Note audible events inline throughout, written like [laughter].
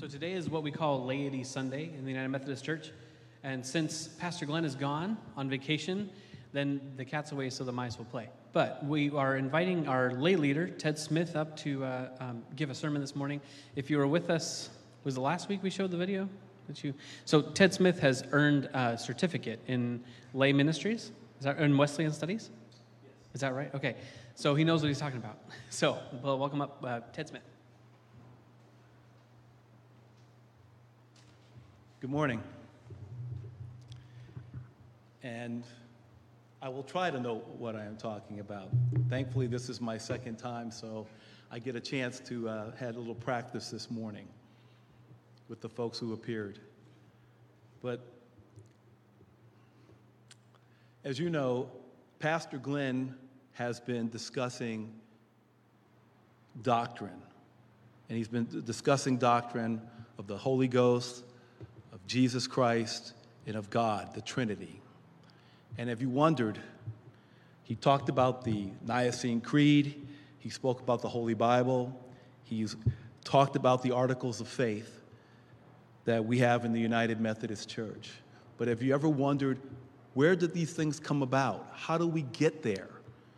So today is what we call Laity Sunday in the United Methodist Church. And since Pastor Glenn is gone on vacation, then the cat's away so the mice will play. But we are inviting our lay leader, Ted Smith, up to uh, um, give a sermon this morning. If you were with us, was the last week we showed the video? Did you? So Ted Smith has earned a certificate in lay ministries. Is that in Wesleyan studies? Yes. Is that right? Okay. So he knows what he's talking about. [laughs] So, well, welcome up, uh, Ted Smith. Good morning. And I will try to know what I am talking about. Thankfully, this is my second time, so I get a chance to uh, had a little practice this morning with the folks who appeared. But as you know, Pastor Glenn has been discussing doctrine, and he's been discussing doctrine of the Holy Ghost, Jesus Christ, and of God, the Trinity. And if you wondered, he talked about the Nicene Creed, he spoke about the Holy Bible, he's talked about the articles of faith that we have in the United Methodist Church. But have you ever wondered, where did these things come about? How do we get there?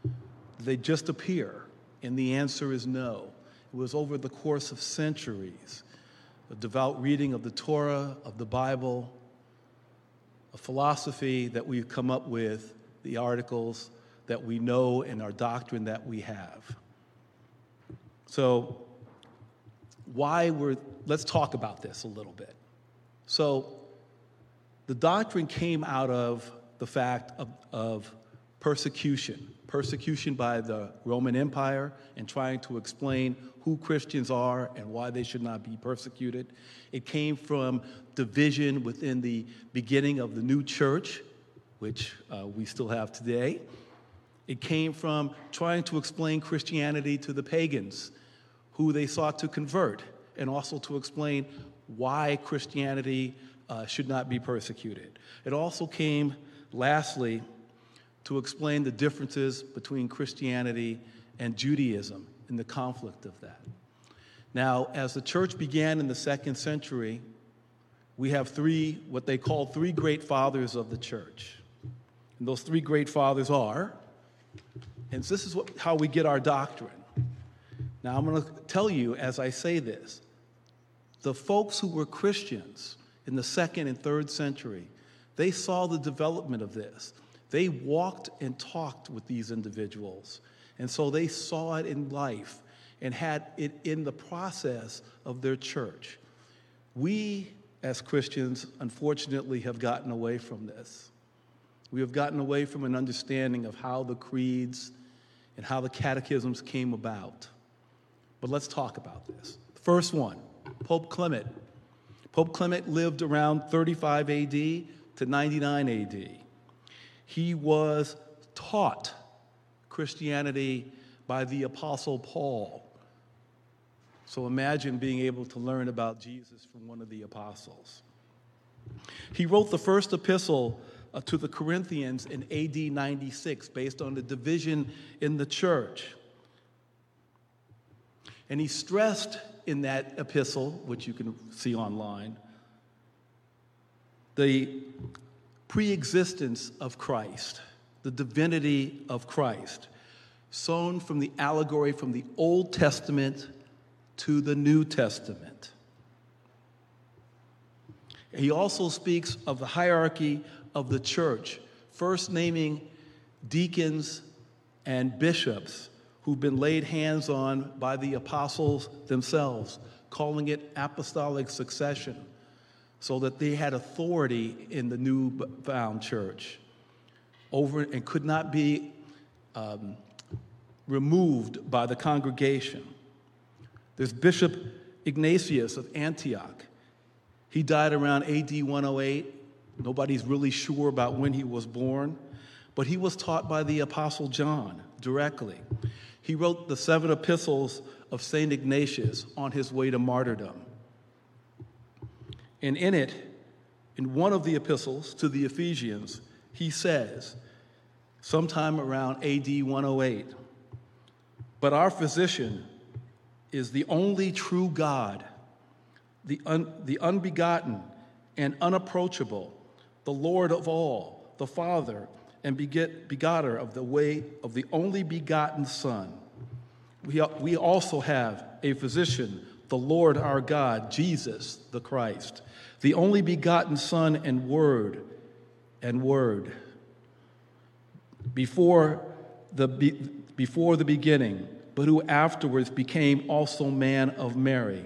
Did they just appear? And the answer is no. It was over the course of centuries, a devout reading of the Torah, of the Bible, a philosophy that we've come up with, the articles that we know, and our doctrine that we have. So, why we're, let's talk about this a little bit. So, the doctrine came out of the fact of, of persecution persecution by the Roman Empire and trying to explain who Christians are and why they should not be persecuted. It came from division within the beginning of the new church, which uh, we still have today. It came from trying to explain Christianity to the pagans who they sought to convert, and also to explain why Christianity uh, should not be persecuted. It also came, lastly, to explain the differences between Christianity and Judaism and the conflict of that. Now, as the church began in the second century, we have three, what they call three great fathers of the church. And those three great fathers are, and this is what, how we get our doctrine. Now, I'm going to tell you as I say this the folks who were Christians in the second and third century, they saw the development of this. They walked and talked with these individuals. And so they saw it in life and had it in the process of their church. We, as Christians, unfortunately, have gotten away from this. We have gotten away from an understanding of how the creeds and how the catechisms came about. But let's talk about this. first one Pope Clement. Pope Clement lived around 35 AD to 99 AD. He was taught Christianity by the Apostle Paul. So imagine being able to learn about Jesus from one of the apostles. He wrote the first epistle uh, to the Corinthians in AD 96 based on the division in the church. And he stressed in that epistle, which you can see online, the preexistence of Christ, the divinity of Christ, sown from the allegory from the Old Testament to the New Testament. He also speaks of the hierarchy of the church, first naming deacons and bishops who've been laid hands on by the apostles themselves, calling it apostolic succession so that they had authority in the new found church over and could not be um, removed by the congregation. There's Bishop Ignatius of Antioch. He died around AD 108. Nobody's really sure about when he was born, but he was taught by the Apostle John directly. He wrote the seven epistles of St. Ignatius on his way to martyrdom. And in it, in one of the epistles to the Ephesians, he says, sometime around AD 108, but our physician is the only true God, the, un, the unbegotten and unapproachable, the Lord of all, the Father and beget, begotter of the way of the only begotten Son. We, we also have a physician, the Lord our God, Jesus the Christ, the only begotten Son and Word and Word. Before the, before the beginning, but who afterwards became also man of Mary,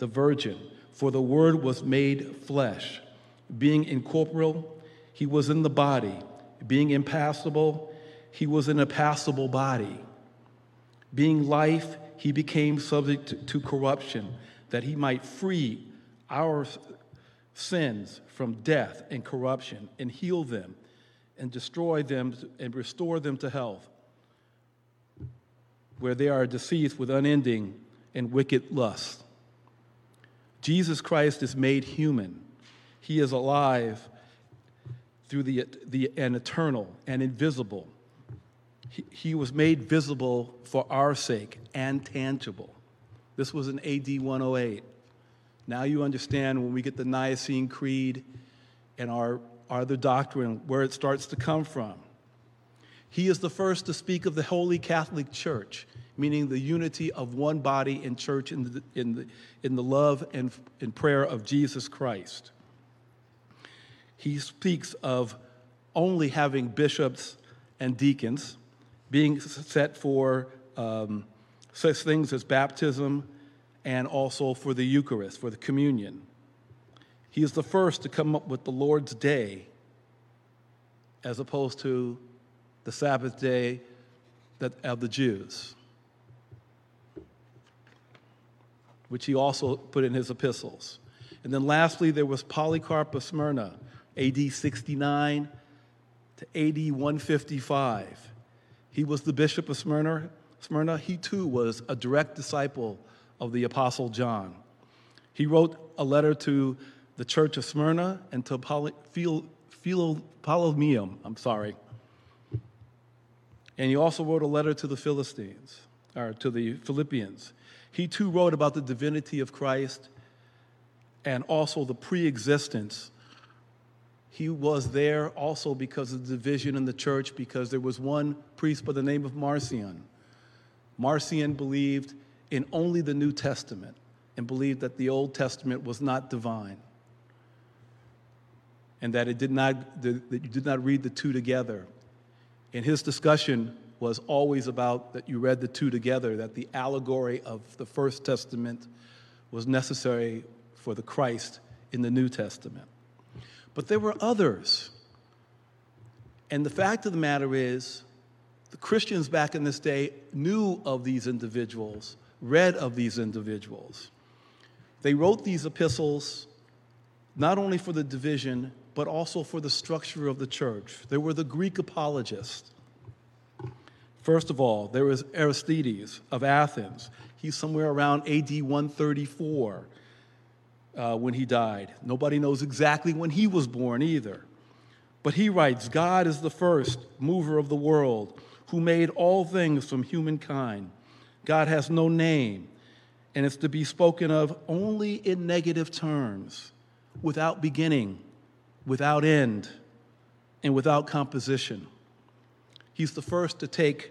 the Virgin. For the Word was made flesh. Being incorporeal, he was in the body. Being impassible, he was in a passible body. Being life, he became subject to, corruption, that he might free our sins from death and corruption and heal them and destroy them and restore them to health, where they are deceased with unending and wicked lust. Jesus Christ is made human. He is alive through the, the and eternal and invisible. He, he was made visible for our sake and tangible. This was in AD 108. Now you understand when we get the Nicene Creed and our, our other doctrine where it starts to come from. He is the first to speak of the Holy Catholic Church, meaning the unity of one body and church in the, in the, in the love and, and prayer of Jesus Christ he speaks of only having bishops and deacons being set for um, such things as baptism and also for the Eucharist, for the communion. He is the first to come up with the Lord's Day as opposed to the Sabbath day that, of the Jews, which he also put in his epistles. And then lastly, there was Polycarp of Smyrna, AD 69 to AD 155. He was the bishop of Smyrna. Smyrna. He too was a direct disciple of the Apostle John. He wrote a letter to the church of Smyrna and to Poly, I'm sorry. And he also wrote a letter to the Philistines, or to the Philippians. He too wrote about the divinity of Christ and also the pre existence he was there also because of the division in the church, because there was one priest by the name of Marcion. Marcion believed in only the New Testament and believed that the Old Testament was not divine and that it did not that you did not read the two together. And his discussion was always about that you read the two together, that the allegory of the First Testament was necessary for the Christ in the New Testament. But there were others. And the fact of the matter is, the Christians back in this day knew of these individuals, read of these individuals. They wrote these epistles not only for the division, but also for the structure of the church. There were the Greek apologists. First of all, there was Aristides of Athens. He's somewhere around AD 134 uh, when he died. Nobody knows exactly when he was born either. But he writes God is the first mover of the world who made all things from humankind. God has no name, and it's to be spoken of only in negative terms, without beginning, without end, and without composition. He's the first to take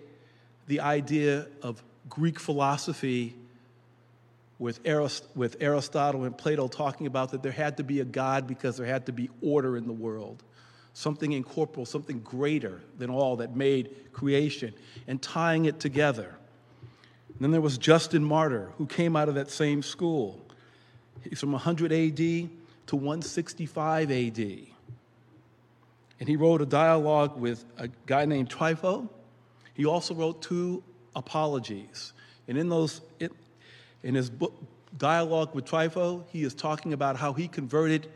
the idea of Greek philosophy with, Arist- with Aristotle and Plato talking about that there had to be a God because there had to be order in the world, something incorporeal, something greater than all that made creation, and tying it together. And then there was Justin Martyr, who came out of that same school. He's from 100 AD to 165 AD. And he wrote a dialogue with a guy named Trypho. He also wrote two apologies. And in those, in his book, dialogue with Trypho, he is talking about how he converted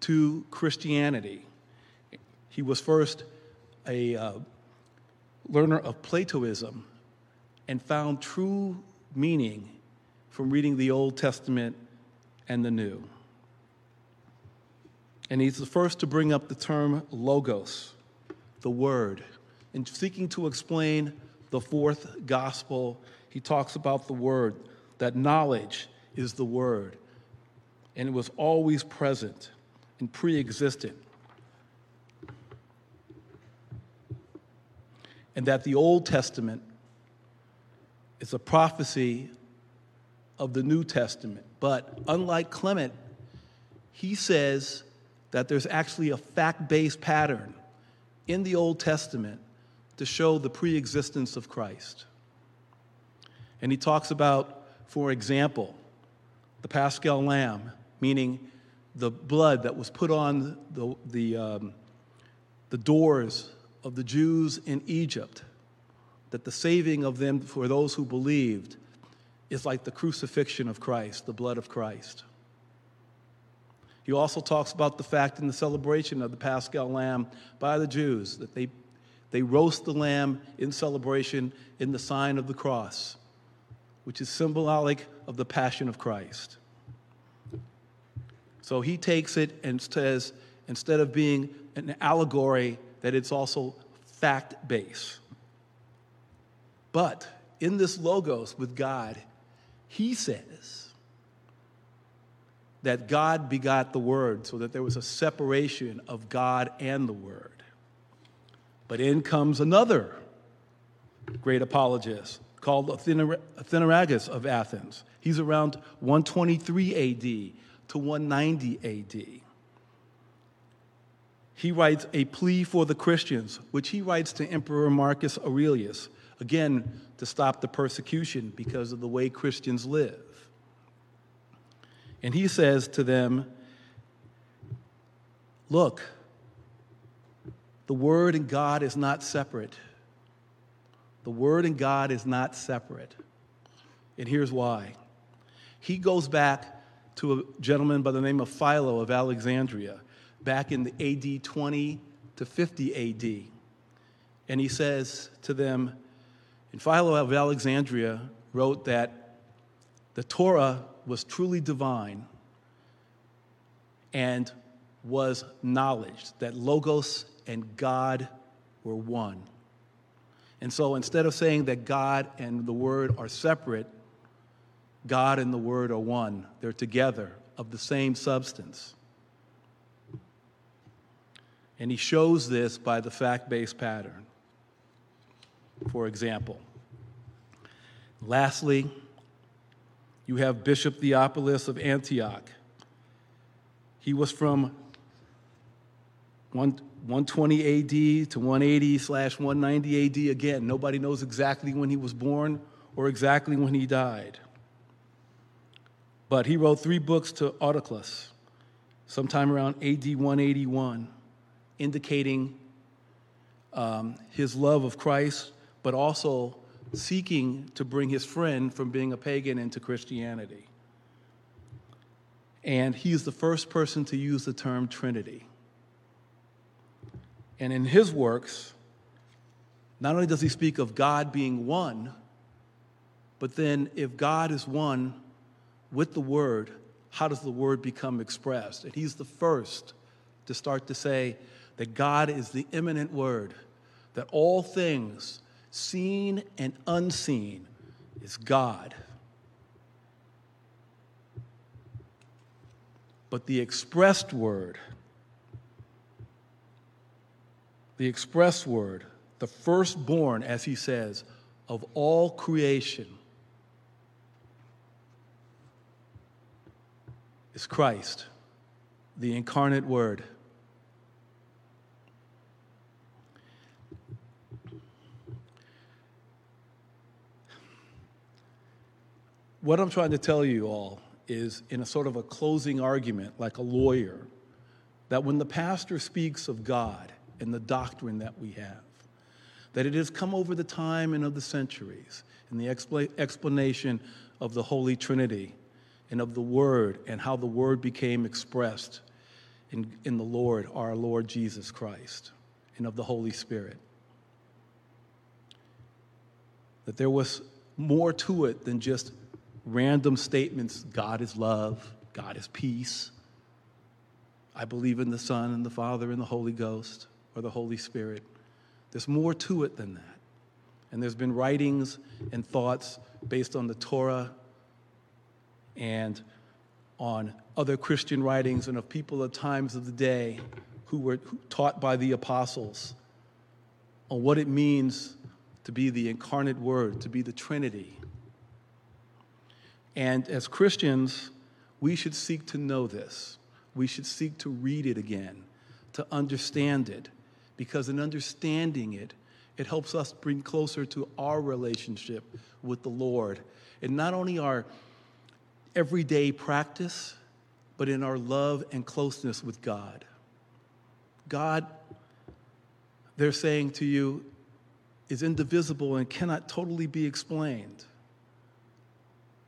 to Christianity. He was first a uh, learner of Platoism and found true meaning from reading the Old Testament and the New. And he's the first to bring up the term logos, the word, in seeking to explain the fourth gospel. He talks about the word that knowledge is the word. and it was always present and pre existent. And that the Old Testament is a prophecy of the New Testament. But unlike Clement, he says that there's actually a fact based pattern in the Old Testament to show the pre existence of Christ. And he talks about, for example, the paschal lamb, meaning the blood that was put on the, the, um, the doors of the Jews in Egypt, that the saving of them for those who believed is like the crucifixion of Christ, the blood of Christ. He also talks about the fact in the celebration of the Paschal Lamb by the Jews that they, they roast the lamb in celebration in the sign of the cross, which is symbolic of the passion of Christ. So he takes it and says, instead of being an allegory, that it's also fact based. But in this logos with God, he says that God begot the Word, so that there was a separation of God and the Word. But in comes another great apologist called Athenagoras of Athens. He's around 123 AD to 190 AD. He writes a plea for the Christians, which he writes to Emperor Marcus Aurelius, again, to stop the persecution because of the way Christians live. And he says to them, Look, the Word and God is not separate. The Word and God is not separate. And here's why. He goes back to a gentleman by the name of Philo of Alexandria back in the AD 20 to 50 AD. And he says to them, and Philo of Alexandria wrote that the Torah was truly divine and was knowledge, that Logos and God were one. And so instead of saying that God and the Word are separate, God and the Word are one. They're together of the same substance. And he shows this by the fact based pattern. For example, lastly, you have Bishop Theophilus of Antioch. He was from 120 AD to 180 slash 190 AD. Again, nobody knows exactly when he was born or exactly when he died. But he wrote three books to Autolycus sometime around AD 181 indicating um, his love of Christ, but also seeking to bring his friend from being a pagan into Christianity. And he is the first person to use the term Trinity. And in his works, not only does he speak of God being one, but then if God is one with the Word, how does the Word become expressed? And he's the first to start to say, that God is the immanent word, that all things, seen and unseen, is God. But the expressed word, the express word, the firstborn, as he says, of all creation, is Christ, the incarnate word. What I'm trying to tell you all is in a sort of a closing argument, like a lawyer, that when the pastor speaks of God and the doctrine that we have, that it has come over the time and of the centuries in the expla- explanation of the Holy Trinity and of the Word and how the Word became expressed in, in the Lord, our Lord Jesus Christ, and of the Holy Spirit. That there was more to it than just random statements God is love, God is peace. I believe in the Son and the Father and the Holy Ghost or the Holy Spirit. There's more to it than that. And there's been writings and thoughts based on the Torah and on other Christian writings and of people at times of the day who were taught by the apostles on what it means to be the incarnate Word, to be the Trinity. And as Christians, we should seek to know this. We should seek to read it again, to understand it, because in understanding it, it helps us bring closer to our relationship with the Lord. And not only our everyday practice, but in our love and closeness with God. God, they're saying to you, is indivisible and cannot totally be explained.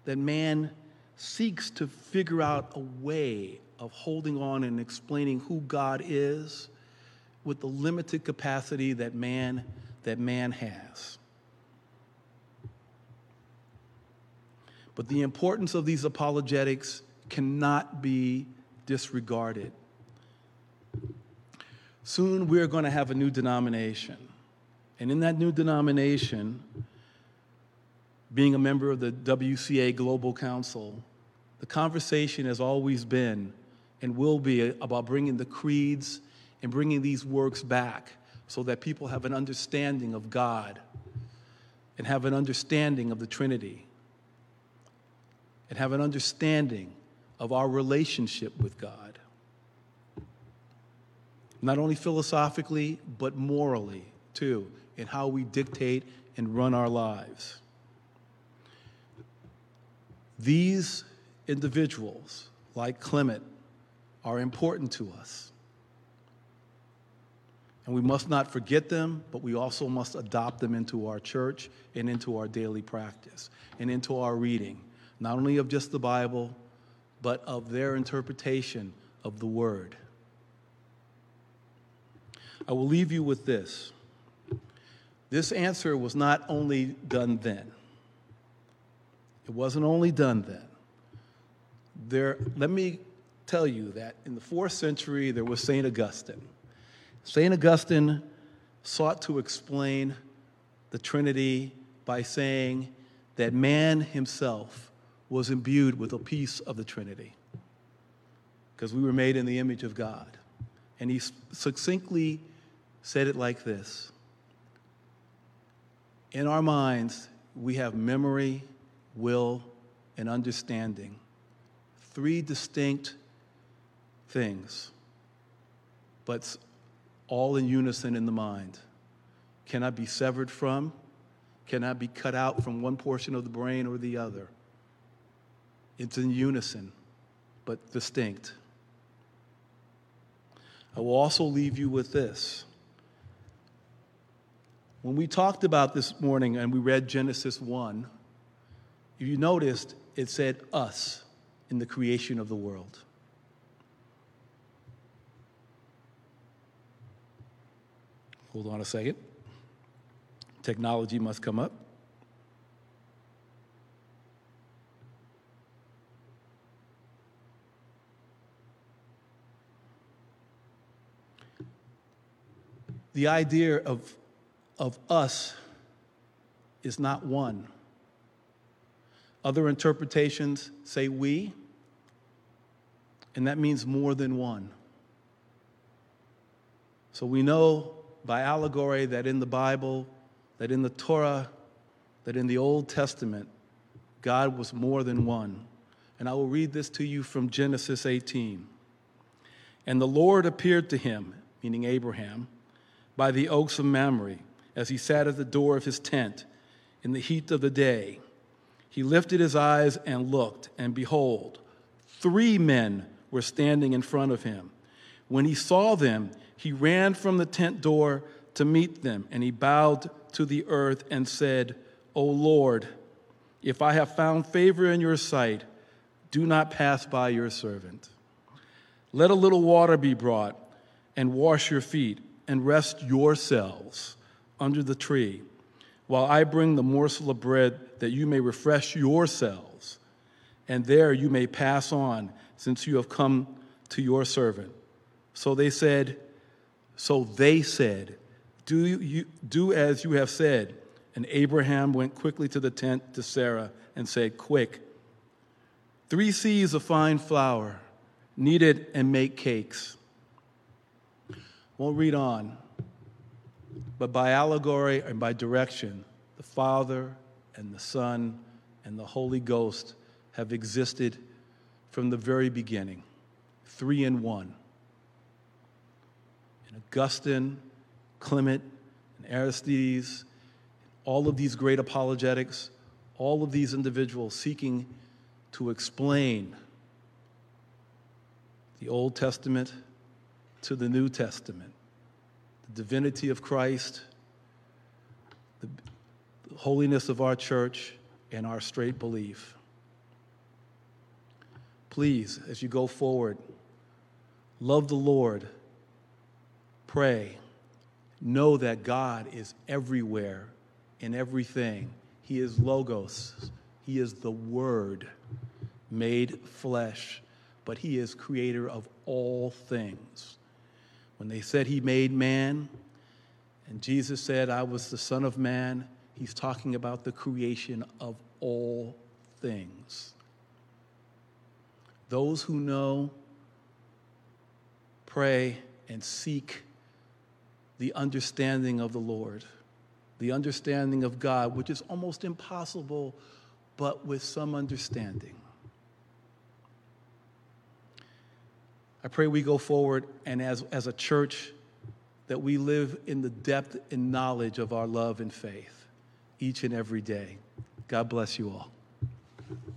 That man seeks to figure out a way of holding on and explaining who God is with the limited capacity that man that man has. But the importance of these apologetics cannot be disregarded. Soon we're going to have a new denomination. And in that new denomination, being a member of the WCA Global Council, the conversation has always been and will be about bringing the creeds and bringing these works back so that people have an understanding of God and have an understanding of the Trinity and have an understanding of our relationship with God. Not only philosophically, but morally, too, in how we dictate and run our lives. These individuals, like Clement, are important to us. And we must not forget them, but we also must adopt them into our church and into our daily practice and into our reading, not only of just the Bible, but of their interpretation of the Word. I will leave you with this. This answer was not only done then, it wasn't only done then. There, let me tell you that in the fourth century, there was St. Augustine. St. Augustine sought to explain the Trinity by saying that man himself was imbued with a piece of the Trinity because we were made in the image of God. And he succinctly said it like this In our minds, we have memory, will, and understanding. Three distinct things, but all in unison in the mind. Cannot be severed from, cannot be cut out from one portion of the brain or the other. It's in unison, but distinct. I will also leave you with this. When we talked about this morning and we read Genesis 1, you noticed it said us in the creation of the world. Hold on a second. Technology must come up. The idea of, of us is not one. Other interpretations say we, and that means more than one. So we know by allegory that in the Bible, that in the Torah, that in the Old Testament, God was more than one. And I will read this to you from Genesis 18. And the Lord appeared to him, meaning Abraham, by the oaks of Mamre, as he sat at the door of his tent in the heat of the day. He lifted his eyes and looked, and behold, three men were standing in front of him. When he saw them, he ran from the tent door to meet them, and he bowed to the earth and said, O Lord, if I have found favor in your sight, do not pass by your servant. Let a little water be brought, and wash your feet, and rest yourselves under the tree, while I bring the morsel of bread that you may refresh yourselves, and there you may pass on, since you have come to your servant. So they said, so they said, do, you, do as you have said. And Abraham went quickly to the tent to Sarah and said, Quick, Three seahs of fine flour, knead it and make cakes. Won't read on, but by allegory and by direction, the Father and the Son and the Holy Ghost have existed from the very beginning, three in one. And Augustine, Clement, and Aristides, all of these great apologetics, all of these individuals seeking to explain the Old Testament to the New Testament, divinity of Christ, the holiness of our church, and our straight belief. Please, as you go forward, love the Lord, pray, know that God is everywhere in everything. He is Logos, He is the Word made flesh, but He is creator of all things. When they said He made man, and Jesus said, I was the Son of Man, He's talking about the creation of all things. Those who know, pray, and seek the understanding of the Lord, the understanding of God, which is almost impossible, but with some understanding. I pray we go forward and as, as a church that we live in the depth and knowledge of our love and faith each and every day. God bless you all.